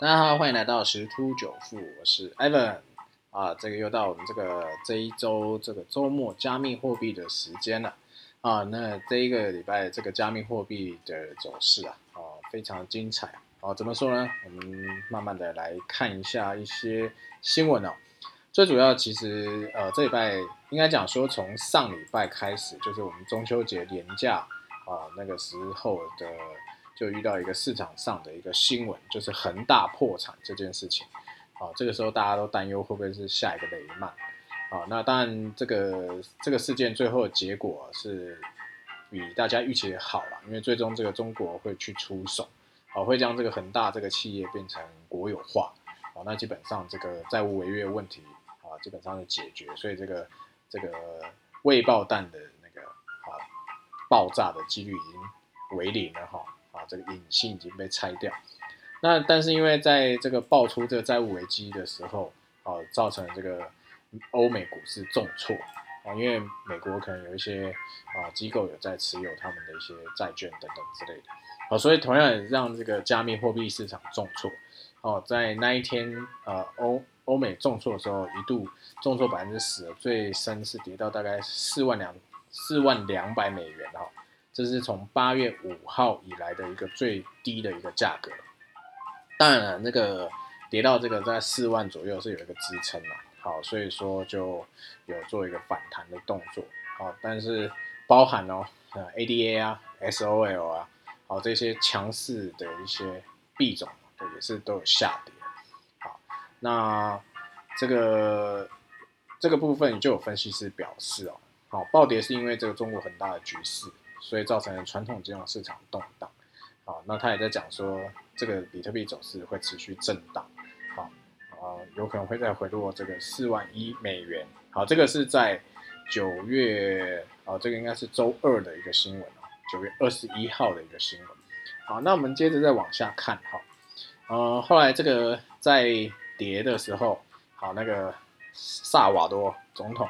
大家好，欢迎来到十突九富，我是 Evan 啊，这个又到我们这个这一周这个周末加密货币的时间了啊，那这一个礼拜这个加密货币的走势啊，啊非常精彩啊，怎么说呢？我们慢慢的来看一下一些新闻哦。最主要其实呃这礼拜应该讲说从上礼拜开始，就是我们中秋节连假啊那个时候的。就遇到一个市场上的一个新闻，就是恒大破产这件事情，啊，这个时候大家都担忧会不会是下一个雷曼，啊，那当然这个这个事件最后的结果是比大家预期的好了，因为最终这个中国会去出手，啊，会将这个恒大这个企业变成国有化，啊，那基本上这个债务违约问题啊，基本上是解决，所以这个这个未爆弹的那个啊爆炸的几率已经为零了哈。啊，这个隐性已经被拆掉。那但是因为在这个爆出这个债务危机的时候，啊，造成这个欧美股市重挫啊，因为美国可能有一些啊机构有在持有他们的一些债券等等之类的，啊，所以同样也让这个加密货币市场重挫。哦，在那一天，呃，欧欧美重挫的时候，一度重挫百分之十，最深是跌到大概四万两四万两百美元哈。这是从八月五号以来的一个最低的一个价格，当然了，那个跌到这个在四万左右是有一个支撑嘛，好，所以说就有做一个反弹的动作，好，但是包含哦，呃，ADA 啊，SOL 啊，好，这些强势的一些币种，对，也是都有下跌，好，那这个这个部分就有分析师表示哦，好，暴跌是因为这个中国很大的局势。所以造成传统金融市场动荡，好，那他也在讲说，这个比特币走势会持续震荡，好，啊，有可能会再回落这个四万一美元，好，这个是在九月，啊，这个应该是周二的一个新闻哦，九月二十一号的一个新闻，好，那我们接着再往下看，哈，呃，后来这个在跌的时候，好，那个萨瓦多总统，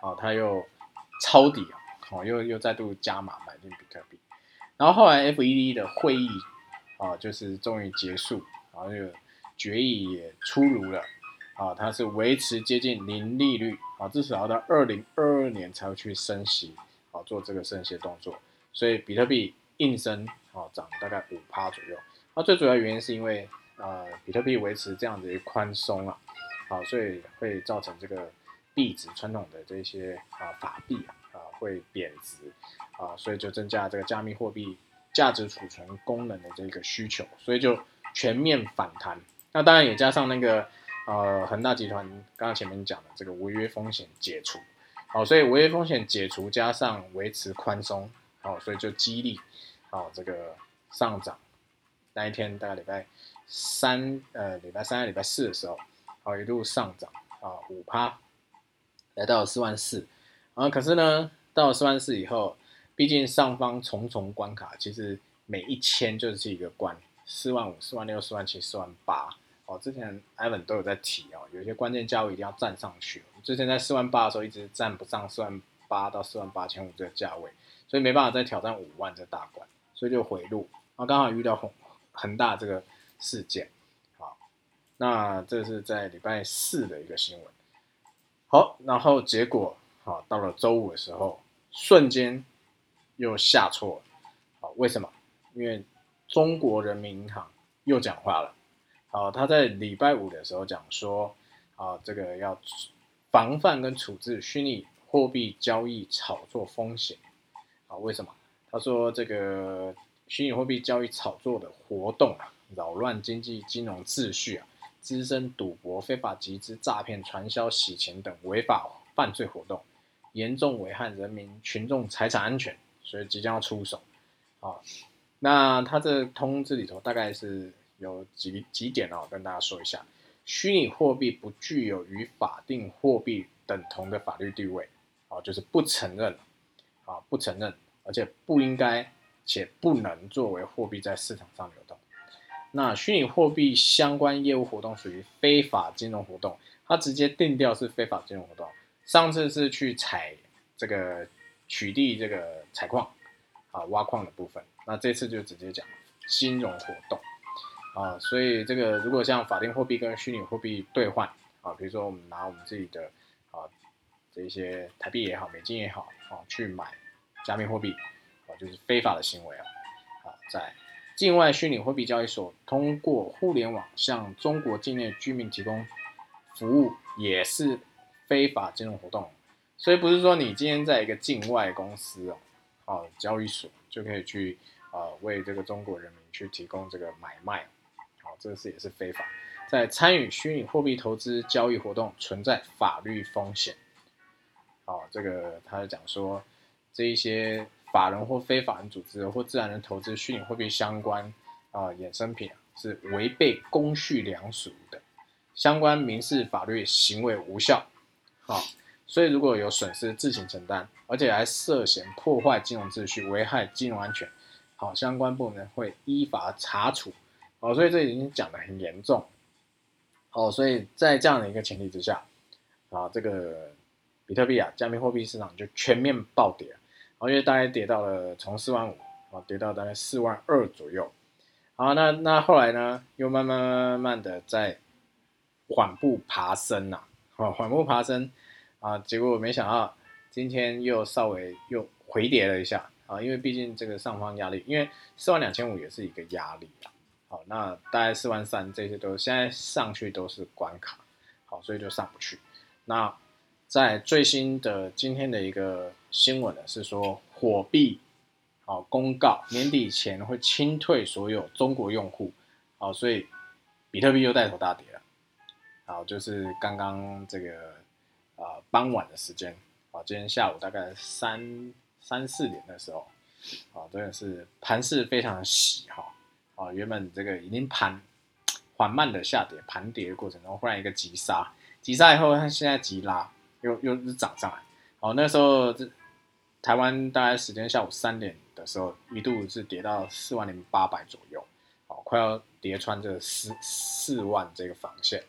好，他又抄底啊。哦，又又再度加码买进比特币，然后后来 FED 的会议啊，就是终于结束，然后就决议也出炉了，啊，它是维持接近零利率，啊，至少要到二零二二年才会去升息，啊，做这个升息动作，所以比特币应声啊涨大概五趴左右，那最主要原因是因为呃比特币维持这样的一个宽松啊，好，所以会造成这个币值传统的这些啊法币啊。会贬值啊，所以就增加这个加密货币价值储存功能的这个需求，所以就全面反弹。那当然也加上那个呃恒大集团刚刚前面讲的这个违约风险解除，好，所以违约风险解除加上维持宽松，好，所以就激励好这个上涨。那一天大概礼拜三呃礼拜三礼拜四的时候，好一路上涨啊五趴，来到四万四啊，可是呢。到了四万四以后，毕竟上方重重关卡，其实每一千就是一个关，四万五、四万六、四万七、四万八。哦，之前 Evan 都有在提哦，有些关键价位一定要站上去。之前在四万八的时候一直站不上四万八到四万八千五这个价位，所以没办法再挑战五万这大关，所以就回路。然后刚好遇到恒恒大这个事件，好，那这是在礼拜四的一个新闻。好，然后结果。好，到了周五的时候，瞬间又下挫了。好，为什么？因为中国人民银行又讲话了。好，他在礼拜五的时候讲说，啊，这个要防范跟处置虚拟货币交易炒作风险。啊，为什么？他说这个虚拟货币交易炒作的活动啊，扰乱经济金融秩序啊，滋生赌博、非法集资、诈骗、传销、洗钱等违法犯罪活动。严重危害人民群众财产安全，所以即将要出手。啊，那他这通知里头大概是有几几点哦，跟大家说一下：虚拟货币不具有与法定货币等同的法律地位，啊，就是不承认，啊，不承认，而且不应该且不能作为货币在市场上流动。那虚拟货币相关业务活动属于非法金融活动，它直接定调是非法金融活动。上次是去采这个取缔这个采矿啊挖矿的部分，那这次就直接讲金融活动。啊，所以这个如果像法定货币跟虚拟货币兑换啊，比如说我们拿我们自己的啊这一些台币也好、美金也好啊去买加密货币啊，就是非法的行为啊。啊，在境外虚拟货币交易所通过互联网向中国境内居民提供服务，也是非法金融活动。所以不是说你今天在一个境外公司哦，啊交易所就可以去啊为这个中国人民去提供这个买卖。这个是也是非法，在参与虚拟货币投资交易活动存在法律风险。好，这个他就讲说，这一些法人或非法人组织或自然人投资虚拟货币相关啊衍生品是违背公序良俗的，相关民事法律行为无效。好，所以如果有损失自行承担，而且还涉嫌破坏金融秩序、危害金融安全，好，相关部门会依法查处。哦，所以这已经讲的很严重，哦，所以在这样的一个前提之下，啊，这个比特币啊，加密货币市场就全面暴跌，然因为大概跌到了从四万五啊，跌到大概四万二左右，好，那那后来呢，又慢慢慢慢的在缓步爬升呐，啊，缓步爬升啊，结果没想到今天又稍微又回跌了一下啊，因为毕竟这个上方压力，因为四万两千五也是一个压力啊。好，那大概四万三，这些都现在上去都是关卡，好，所以就上不去。那在最新的今天的一个新闻呢，是说火币好公告年底前会清退所有中国用户，好，所以比特币又带头大跌了。好，就是刚刚这个啊傍晚的时间，啊，今天下午大概三三四点的时候，啊，真的是盘势非常的喜哈。啊，原本这个已经盘缓慢的下跌、盘跌的过程中，忽然一个急杀，急杀以后，它现在急拉，又又是涨上来。好，那时候这台湾大概时间下午三点的时候，一度是跌到四万零八百左右，好，快要跌穿这四四万这个防线。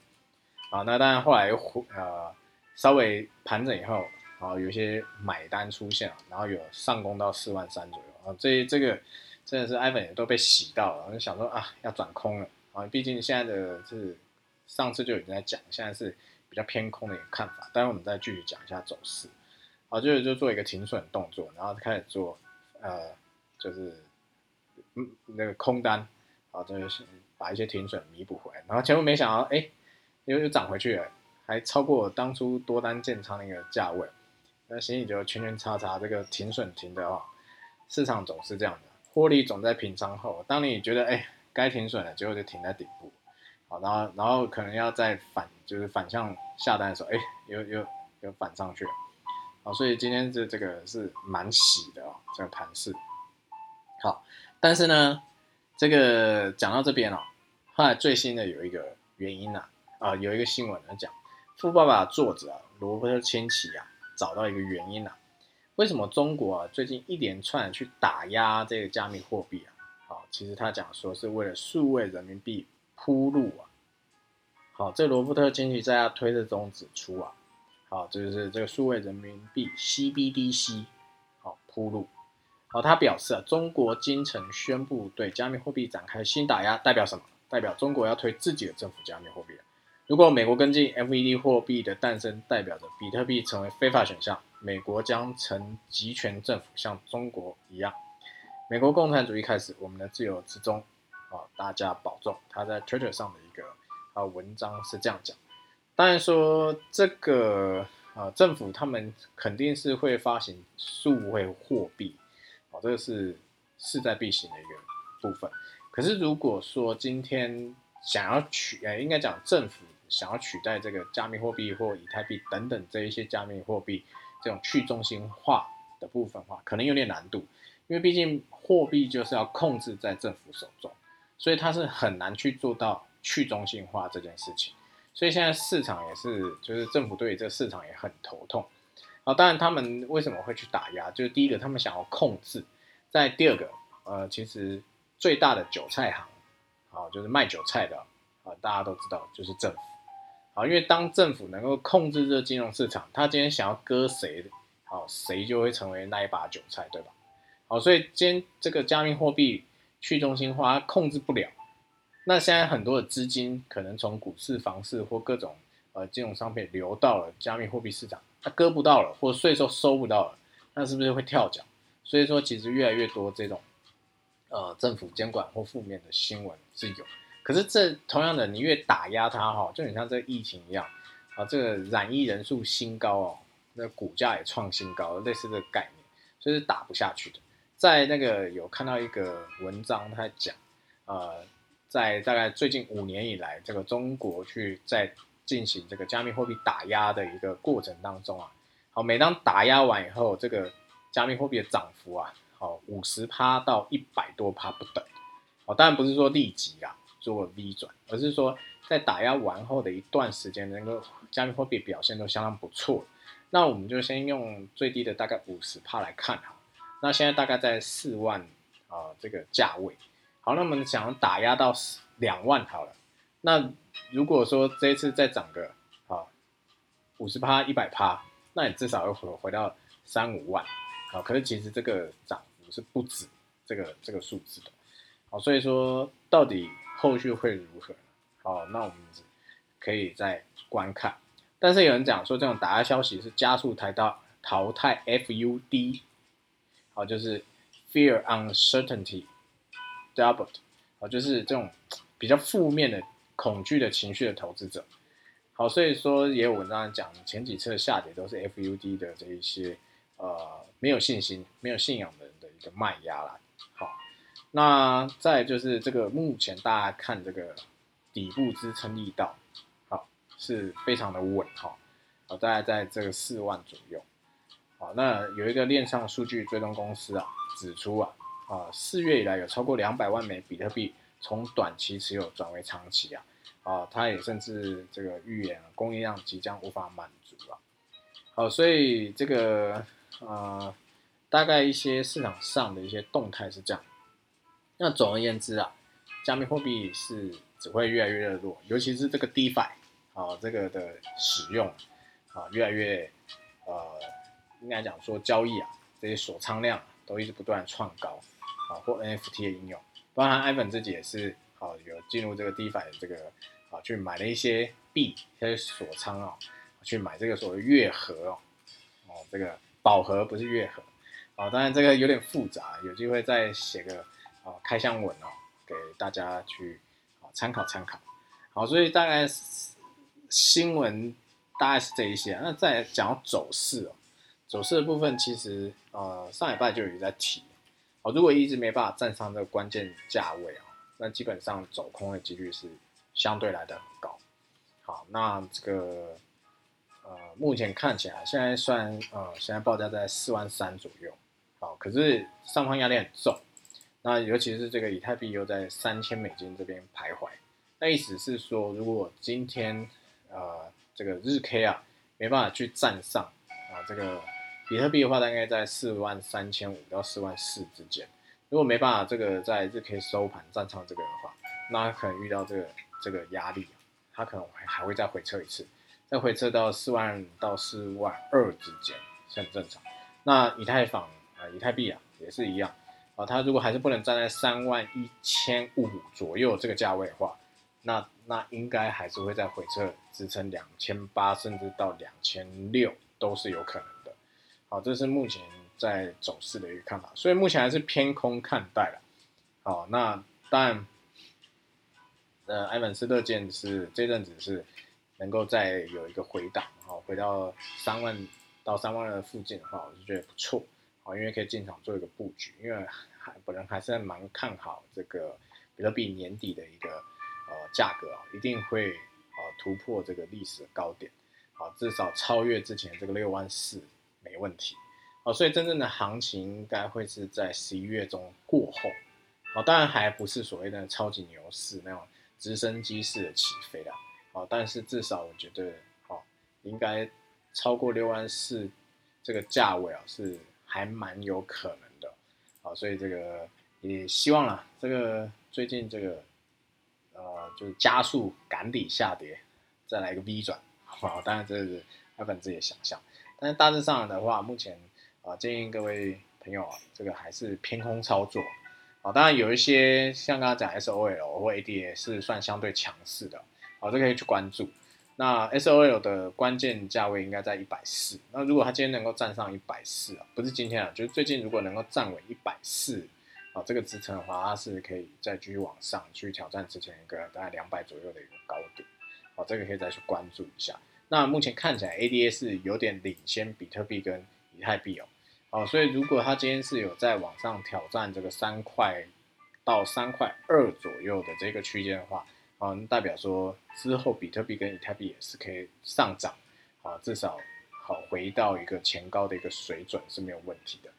好，那当然后来又呃稍微盘整以后，啊，有些买单出现了，然后有上攻到四万三左右。啊，这这个。真的是 iPhone 也都被洗到了，我就想说啊，要转空了啊！毕竟现在的是上次就已经在讲，现在是比较偏空的一个看法。待会我们再继续讲一下走势，好，就是就做一个停损动作，然后开始做呃，就是嗯那个空单，啊，就是把一些停损弥补回来。然后结果没想到，哎，又又涨回去了，还超过当初多单建仓那个价位，那心里就圈圈叉叉，这个停损停的哦，市场总是这样的。获利总在平仓后，当你觉得哎该停损了，结果就停在顶部，好，然后然后可能要再反就是反向下单的时候，哎又又又反上去了，好，所以今天这这个是蛮喜的哦，这个盘势，好，但是呢，这个讲到这边哦，后来最新的有一个原因呐，啊有一个新闻呢讲，富爸爸作者啊罗伯特清崎啊找到一个原因呐。为什么中国啊最近一连串去打压这个加密货币啊？好，其实他讲说是为了数位人民币铺路啊。好，这罗伯特清崎在他推特中指出啊，好，这就是这个数位人民币 CBDC 好铺路。好，他表示啊，中国今晨宣布对加密货币展开新打压，代表什么？代表中国要推自己的政府加密货币了。如果美国跟进 FED 货币的诞生，代表着比特币成为非法选项。美国将成集权政府，像中国一样。美国共产主义开始，我们的自由之中，啊，大家保重。他在 Twitter 上的一个啊文章是这样讲。当然说这个啊政府他们肯定是会发行数位货币，啊，这个是势在必行的一个部分。可是如果说今天想要取，呃，应该讲政府想要取代这个加密货币或以太币等等这一些加密货币。这种去中心化的部分话，可能有点难度，因为毕竟货币就是要控制在政府手中，所以它是很难去做到去中心化这件事情。所以现在市场也是，就是政府对于这个市场也很头痛。啊，当然他们为什么会去打压？就是第一个，他们想要控制；在第二个，呃，其实最大的韭菜行，啊，就是卖韭菜的，啊，大家都知道，就是政府。好，因为当政府能够控制这金融市场，他今天想要割谁，好，谁就会成为那一把韭菜，对吧？好，所以今天这个加密货币去中心化，控制不了，那现在很多的资金可能从股市、房市或各种呃金融商品流到了加密货币市场，它割不到了，或税收收不到了，那是不是会跳脚？所以说，其实越来越多这种呃政府监管或负面的新闻是有。可是这同样的，你越打压它哈，就很像这个疫情一样啊，这个染疫人数新高哦，那股价也创新高，类似的概念，所以是打不下去的。在那个有看到一个文章，他讲，呃，在大概最近五年以来，这个中国去在进行这个加密货币打压的一个过程当中啊，好，每当打压完以后，这个加密货币的涨幅啊，好五十趴到一百多趴不等，好，当然不是说立即啊。做 V 转，而是说在打压完后的一段时间，那个加密货币表现都相当不错。那我们就先用最低的大概五十帕来看哈。那现在大概在四万啊这个价位。好，那我们想打压到两万好了。那如果说这一次再涨个啊五十帕、一百帕，那你至少要回回到三五万啊。可是其实这个涨幅是不止这个这个数字的。好，所以说到底。后续会如何？好，那我们可以再观看。但是有人讲说，这种打压消息是加速台到淘汰 FUD，好，就是 Fear Uncertainty Doubled，好，就是这种比较负面的恐惧的情绪的投资者。好，所以说也有文章讲，前几次的下跌都是 FUD 的这一些呃没有信心、没有信仰的人的一个卖压啦。那再就是这个，目前大家看这个底部支撑力道，好是非常的稳哈，好大概在这个四万左右，好那有一个链上数据追踪公司啊指出啊啊四月以来有超过两百万枚比特币从短期持有转为长期啊啊，它也甚至这个预言供应量即将无法满足啊，好所以这个呃大概一些市场上的一些动态是这样。那总而言之啊，加密货币是只会越来越热络，尤其是这个 DeFi 啊，这个的使用啊，越来越呃，应该讲说交易啊，这些锁仓量都一直不断创高啊，或 NFT 的应用，包含 iPhone 自己也是啊，有进入这个 DeFi 的这个啊，去买了一些币，一些锁仓啊，去买这个所谓月盒哦，哦，这个宝盒不是月盒啊，当然这个有点复杂，有机会再写个。啊，开箱文哦，给大家去啊参考参考。好，所以大概新闻大概是这一些。那再讲走势哦，走势的部分其实呃上礼拜就有在提。哦，如果一直没办法站上这个关键价位啊，那基本上走空的几率是相对来的很高。好，那这个呃目前看起来现在算呃现在报价在四万三左右。好，可是上方压力很重。那尤其是这个以太币又在三千美金这边徘徊，那意思是说，如果今天呃这个日 K 啊没办法去站上啊这个比特币的话，大概在四万三千五到四万四之间。如果没办法这个在日 K 收盘站上这个的话，那可能遇到这个这个压力，它可能还还会再回撤一次，再回撤到四万到四万二之间是很正常。那以太坊啊以太币啊也是一样。啊，它如果还是不能站在三万一千五左右这个价位的话，那那应该还是会在回撤支撑两千八，甚至到两千六都是有可能的。好，这是目前在走势的一个看法，所以目前还是偏空看待了。好，那当然，呃，埃文斯乐见是这阵子是能够再有一个回档，好，回到三万到三万二附近的话，我就觉得不错。啊，因为可以进场做一个布局，因为还本人还是蛮看好这个比特币年底的一个呃价格啊，一定会啊突破这个历史的高点，啊至少超越之前这个六万四没问题，啊所以真正的行情应该会是在十一月中过后，啊当然还不是所谓的超级牛市那种直升机式的起飞啦，啊但是至少我觉得啊应该超过六万四这个价位啊是。还蛮有可能的，好，所以这个也希望啦，这个最近这个呃，就是加速赶底下跌，再来一个 V 转，好，当然这是阿本自己的想象，但是大致上的话，目前啊，建议各位朋友啊，这个还是偏空操作，啊，当然有一些像刚刚讲 SOL 或 ADA 是算相对强势的，好，这可以去关注。那 SOL 的关键价位应该在一百四，那如果它今天能够站上一百四啊，不是今天啊，就是最近如果能够站稳一百四啊这个支撑的话，它是可以再继续往上去挑战之前一个大概两百左右的一个高点，好，这个可以再去关注一下。那目前看起来 ADA 是有点领先比特币跟以太币哦。好，所以如果它今天是有在往上挑战这个三块到三块二左右的这个区间的话，啊，代表说之后比特币跟以太币也是可以上涨，啊，至少好回到一个前高的一个水准是没有问题的。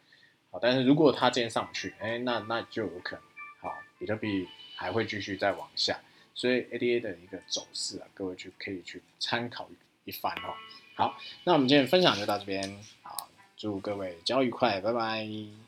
好，但是如果它今天上不去，哎，那那就有可能，好，比特币还会继续再往下。所以 ADA 的一个走势啊，各位去可以去参考一番哦。好，那我们今天分享就到这边。好祝各位交易愉快，拜拜。